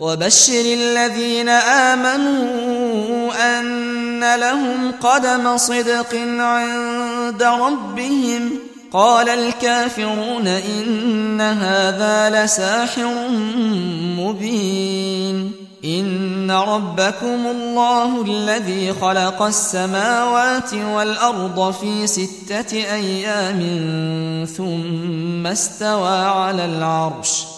وبشر الذين آمنوا أن لهم قدم صدق عند ربهم. قال الكافرون إن هذا لساحر مبين. إن ربكم الله الذي خلق السماوات والأرض في ستة أيام ثم استوى على العرش.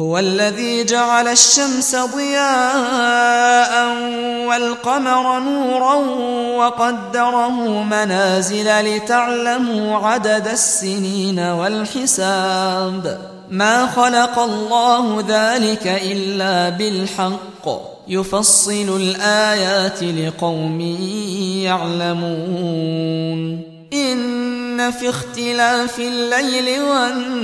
هو الذي جعل الشمس ضياء والقمر نورا وقدره منازل لتعلموا عدد السنين والحساب. ما خلق الله ذلك إلا بالحق. يفصل الآيات لقوم يعلمون. إن في اختلاف الليل والنهار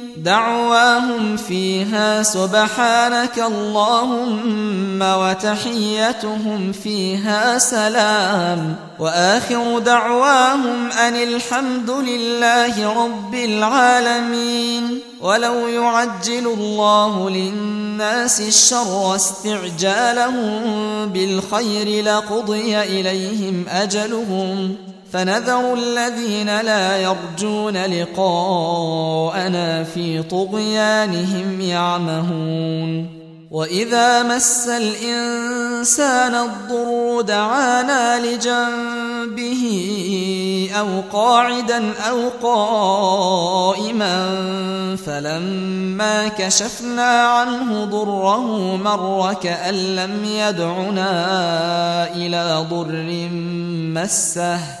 دعواهم فيها سبحانك اللهم وتحيتهم فيها سلام وآخر دعواهم أن الحمد لله رب العالمين ولو يعجل الله للناس الشر استعجالهم بالخير لقضي إليهم أجلهم فنذر الذين لا يرجون لقاءنا في طغيانهم يعمهون. وإذا مس الإنسان الضر دعانا لجنبه أو قاعدا أو قائما فلما كشفنا عنه ضره مر كأن لم يدعنا إلى ضر مسه.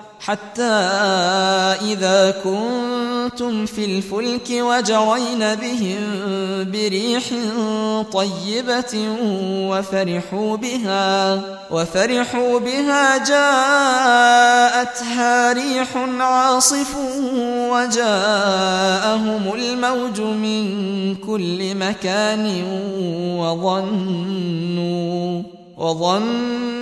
حتى إذا كنتم في الفلك وجرين بهم بريح طيبة وفرحوا بها وفرحوا بها جاءتها ريح عاصف وجاءهم الموج من كل مكان وظنوا وظنوا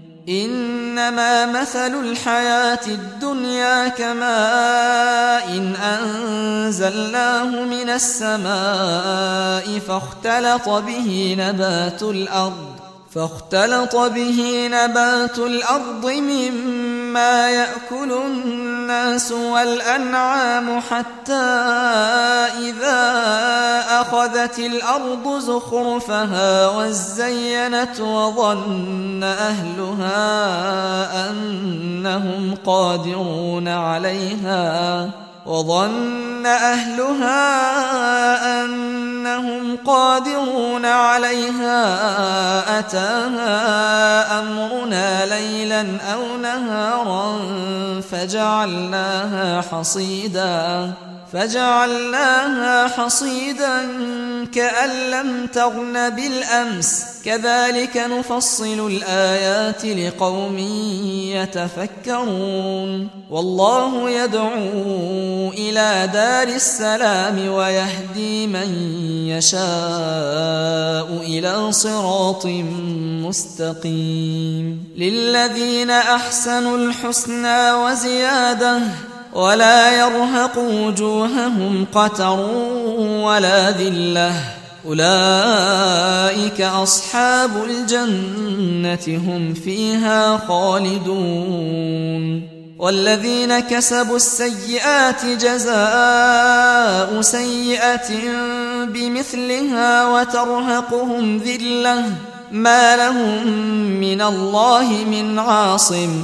إنما مثل الحياة الدنيا كماء إن أنزلناه من السماء فاختلط به نبات الأرض فاختلط به نبات الأرض مما يأكل الناس والأنعام حتى إذا أخذت الأرض زخرفها وزينت وظن أهلها أنهم قادرون عليها. وظن أهلها أنهم قادرون عليها أتاها أمرنا ليلا أو نهارا فجعلناها حصيدا فجعلناها حصيدا كأن لم تغن بالأمس. كذلك نفصل الآيات لقوم يتفكرون. والله يدعو إلى دار السلام ويهدي من يشاء إلى صراط مستقيم. للذين أحسنوا الحسنى وزيادة ولا يرهق وجوههم قتر ولا ذلة. أولئك أصحاب الجنة هم فيها خالدون. والذين كسبوا السيئات جزاء سيئة بمثلها وترهقهم ذلة. ما لهم من الله من عاصم.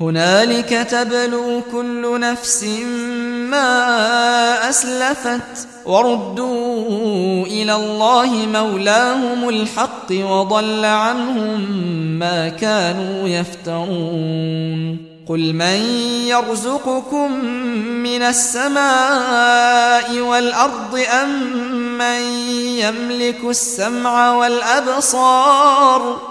هنالك تبلو كل نفس ما أسلفت وردوا إلى الله مولاهم الحق وضل عنهم ما كانوا يفترون. قل من يرزقكم من السماء والأرض أم من يملك السمع والأبصار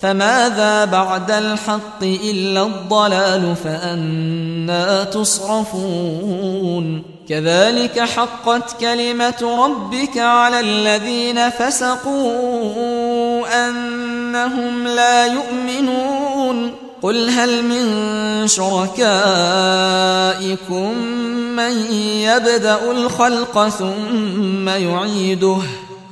فماذا بعد الحق إلا الضلال فأنا تصرفون كذلك حقت كلمة ربك على الذين فسقوا أنهم لا يؤمنون قل هل من شركائكم من يبدأ الخلق ثم يعيده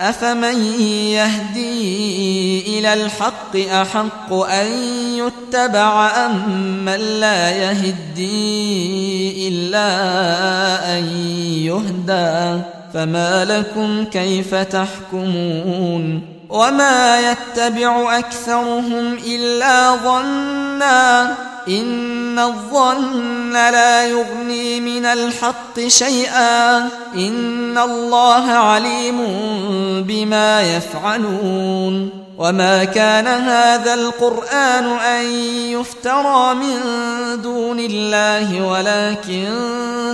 أفمن يهدي إلى الحق أحق أن يتبع أم من لا يهدي إلا أن يهدى فما لكم كيف تحكمون وما يتبع أكثرهم إلا ظنّا إن الظن لا يغني من الحق شيئا إن الله عليم بما يفعلون وما كان هذا القرآن أن يفترى من دون الله ولكن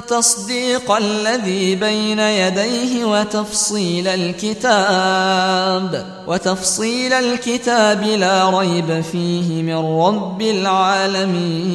تصديق الذي بين يديه وتفصيل الكتاب وتفصيل الكتاب لا ريب فيه من رب العالمين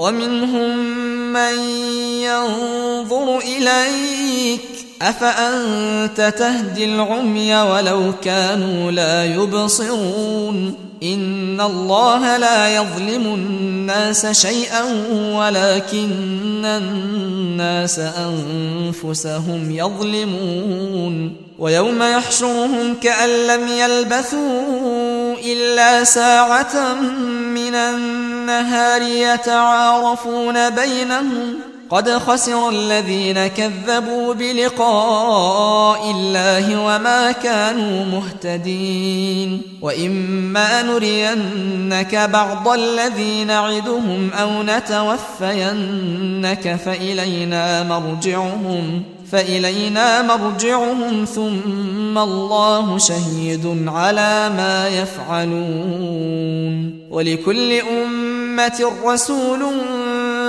ومنهم من ينظر إليك أفأنت تهدي العمي ولو كانوا لا يبصرون؟ إن الله لا يظلم الناس شيئا ولكن الناس أنفسهم يظلمون. ويوم يحشرهم كأن لم يلبثوا إلا ساعة من النهار يتعارفون بينهم قد خسر الذين كذبوا بلقاء الله وما كانوا مهتدين وإما نرينك بعض الذي نعدهم أو نتوفينك فإلينا مرجعهم فإلينا مرجعهم ثم الله شهيد على ما يفعلون ولكل أمة رسول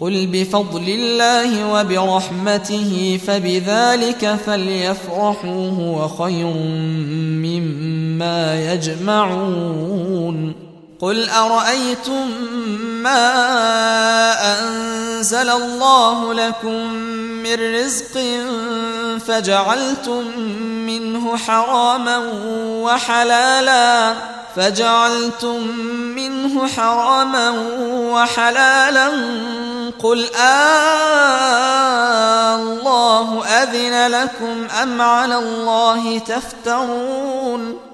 قل بفضل الله وبرحمته فبذلك فليفرحوا هو خير مما يجمعون. قل أرأيتم ما أنزل الله لكم من رزق فجعلتم منه حراما وحلالا فجعلتم منه حراما وحلالا قل آه الله أذن لكم أم على الله تفترون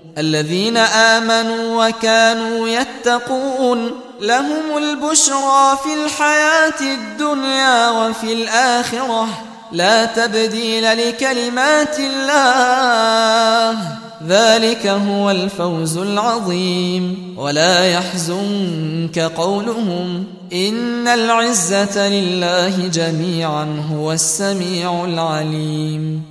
الذين آمنوا وكانوا يتقون لهم البشرى في الحياة الدنيا وفي الآخرة. لا تبديل لكلمات الله. ذلك هو الفوز العظيم. ولا يحزنك قولهم إن العزة لله جميعا هو السميع العليم.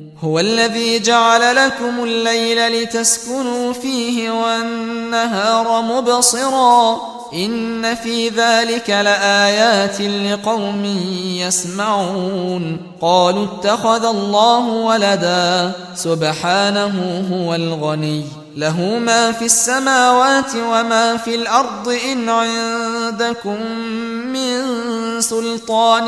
هو الذي جعل لكم الليل لتسكنوا فيه والنهار مبصراً. إن في ذلك لآيات لقوم يسمعون. قالوا اتخذ الله ولدا. سبحانه هو الغني. له ما في السماوات وما في الأرض إن عندكم من سلطان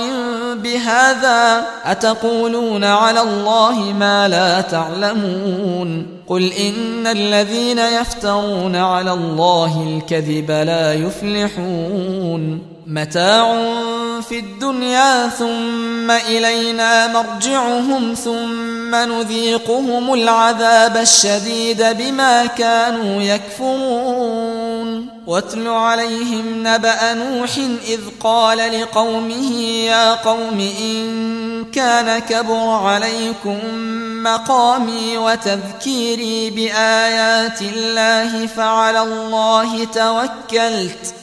بهذا أتقولون على الله ما لا تعلمون قل إن الذين يفترون على الله الكذب لا يفلحون متاع في الدنيا ثم إلينا مرجعهم ثم نذيقهم العذاب الشديد بما كانوا يكفرون. واتل عليهم نبأ نوح إذ قال لقومه يا قوم إن كان كبر عليكم مقامي وتذكيري بآيات الله فعلى الله توكلت.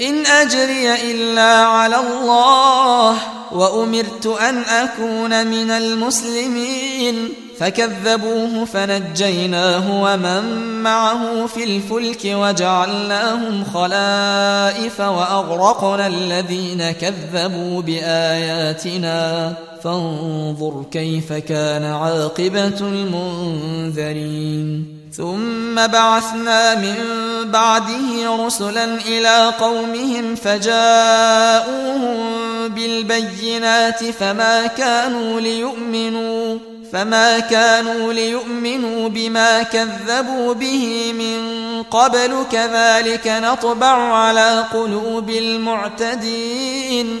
إن أجري إلا على الله وأمرت أن أكون من المسلمين. فكذبوه فنجيناه ومن معه في الفلك وجعلناهم خلائف وأغرقنا الذين كذبوا بآياتنا. فانظر كيف كان عاقبة المنذرين. ثم بعثنا من بعده رسلا إلى قومهم فجاءوهم بالبينات فما كانوا ليؤمنوا فما كانوا ليؤمنوا بما كذبوا به من قبل كذلك نطبع على قلوب المعتدين.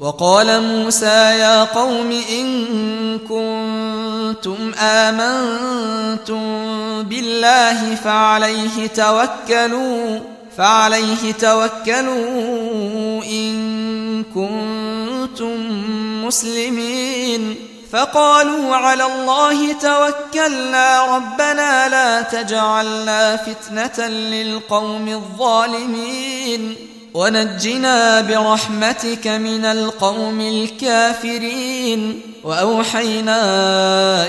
وقال موسى يا قوم إن كنتم آمنتم بالله فعليه توكلوا فعليه توكلوا إن كنتم مسلمين. فقالوا على الله توكلنا ربنا لا تجعلنا فتنة للقوم الظالمين. ونجنا برحمتك من القوم الكافرين. وأوحينا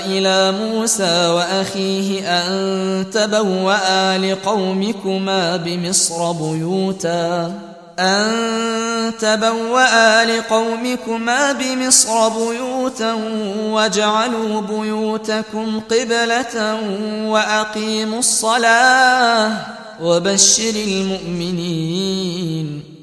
إلى موسى وأخيه أن تبوأ لقومكما بمصر بيوتاً. أن تبوأ لقومكما بمصر بيوتا واجعلوا بيوتكم قبلة وأقيموا الصلاة وبشر المؤمنين.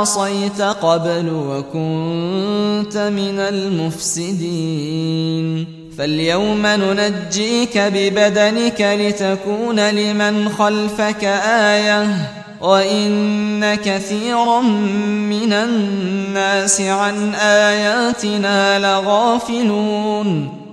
عصيت قبل وكنت من المفسدين. فاليوم ننجيك ببدنك لتكون لمن خلفك آية وإن كثيرا من الناس عن آياتنا لغافلون.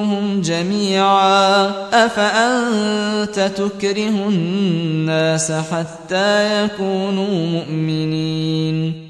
كلهم جميعا. أفأنت تكره الناس حتى يكونوا مؤمنين؟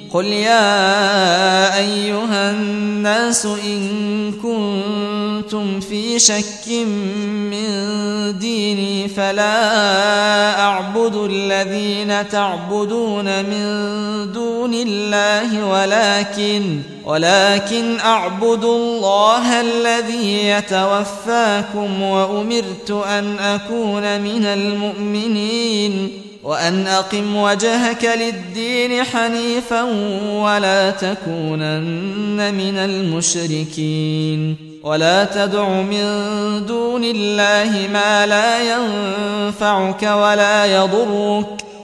قل يا أيها الناس إن كنتم في شك من ديني فلا أعبد الذين تعبدون من دون الله ولكن ولكن أعبد الله الذي يتوفاكم وأمرت أن أكون من المؤمنين وأن أقم وجهك للدين حنيفا ولا تكونن من المشركين ولا تدع من دون الله ما لا ينفعك ولا يضرك